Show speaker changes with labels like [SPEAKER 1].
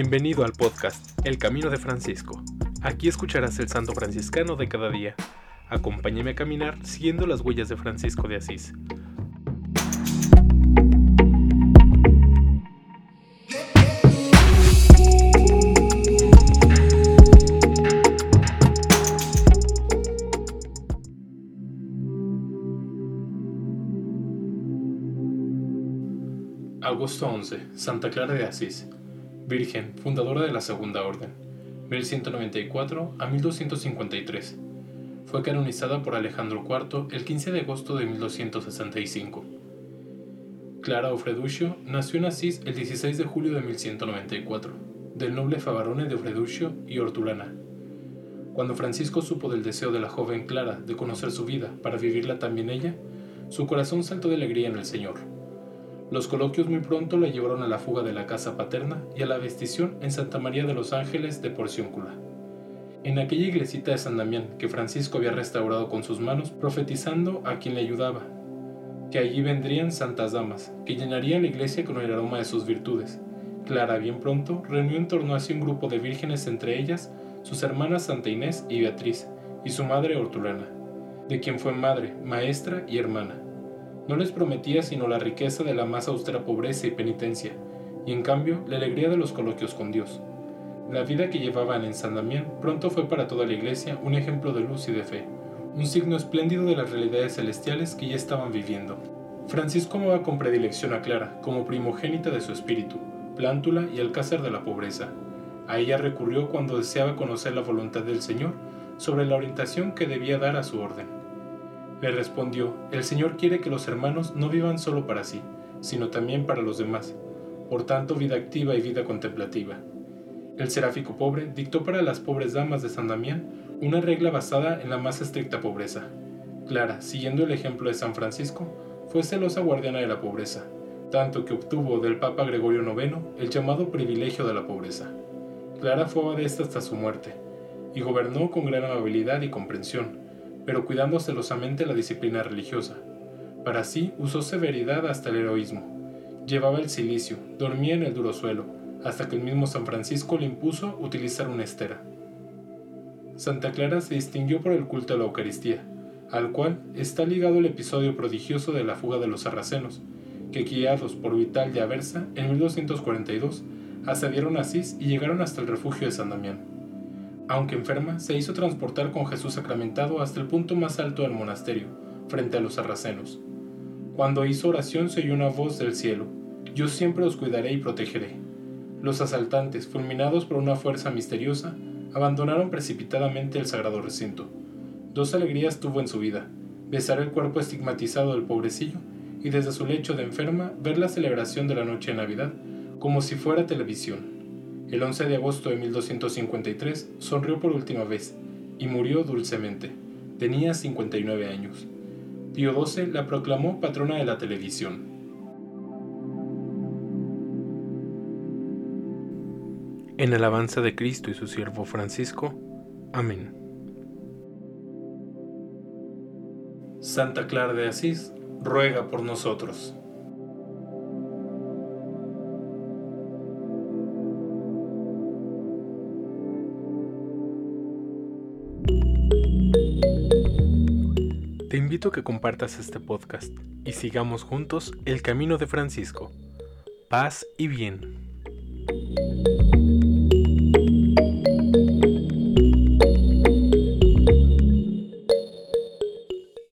[SPEAKER 1] Bienvenido al podcast El Camino de Francisco. Aquí escucharás el santo franciscano de cada día. Acompáñame a caminar siguiendo las huellas de Francisco de Asís. Agosto 11. Santa Clara de Asís. Virgen, fundadora de la Segunda Orden, 1194 a 1253. Fue canonizada por Alejandro IV el 15 de agosto de 1265. Clara Ofreduccio nació en Asís el 16 de julio de 1194, del noble Favarone de Ofreduccio y Hortulana. Cuando Francisco supo del deseo de la joven Clara de conocer su vida para vivirla también ella, su corazón saltó de alegría en el Señor los coloquios muy pronto la llevaron a la fuga de la casa paterna y a la vestición en Santa María de los Ángeles de Porciúncula. En aquella iglesita de San Damián que Francisco había restaurado con sus manos, profetizando a quien le ayudaba, que allí vendrían santas damas, que llenarían la iglesia con el aroma de sus virtudes. Clara bien pronto reunió en torno a sí un grupo de vírgenes, entre ellas sus hermanas Santa Inés y Beatriz, y su madre Hortulana, de quien fue madre, maestra y hermana no les prometía sino la riqueza de la más austera pobreza y penitencia, y en cambio la alegría de los coloquios con Dios. La vida que llevaban en San Damián pronto fue para toda la iglesia un ejemplo de luz y de fe, un signo espléndido de las realidades celestiales que ya estaban viviendo. Francisco amaba con predilección a Clara, como primogénita de su espíritu, plántula y alcázar de la pobreza. A ella recurrió cuando deseaba conocer la voluntad del Señor sobre la orientación que debía dar a su orden. Le respondió, el Señor quiere que los hermanos no vivan solo para sí, sino también para los demás, por tanto vida activa y vida contemplativa. El seráfico pobre dictó para las pobres damas de San Damián una regla basada en la más estricta pobreza. Clara, siguiendo el ejemplo de San Francisco, fue celosa guardiana de la pobreza, tanto que obtuvo del Papa Gregorio IX el llamado privilegio de la pobreza. Clara fue de esta hasta su muerte, y gobernó con gran amabilidad y comprensión, pero cuidando celosamente la disciplina religiosa. Para sí usó severidad hasta el heroísmo. Llevaba el silicio, dormía en el duro suelo, hasta que el mismo San Francisco le impuso utilizar una estera. Santa Clara se distinguió por el culto a la Eucaristía, al cual está ligado el episodio prodigioso de la fuga de los sarracenos, que guiados por Vital de Aversa en 1242 asediaron a Asís y llegaron hasta el refugio de San Damián. Aunque enferma, se hizo transportar con Jesús sacramentado hasta el punto más alto del monasterio, frente a los sarracenos. Cuando hizo oración se oyó una voz del cielo, Yo siempre os cuidaré y protegeré. Los asaltantes, fulminados por una fuerza misteriosa, abandonaron precipitadamente el sagrado recinto. Dos alegrías tuvo en su vida, besar el cuerpo estigmatizado del pobrecillo y desde su lecho de enferma ver la celebración de la noche de Navidad como si fuera televisión. El 11 de agosto de 1253 sonrió por última vez y murió dulcemente. Tenía 59 años. Pío XII la proclamó patrona de la televisión. En alabanza de Cristo y su siervo Francisco. Amén. Santa Clara de Asís, ruega por nosotros. Te invito a que compartas este podcast y sigamos juntos el camino de Francisco. Paz y bien.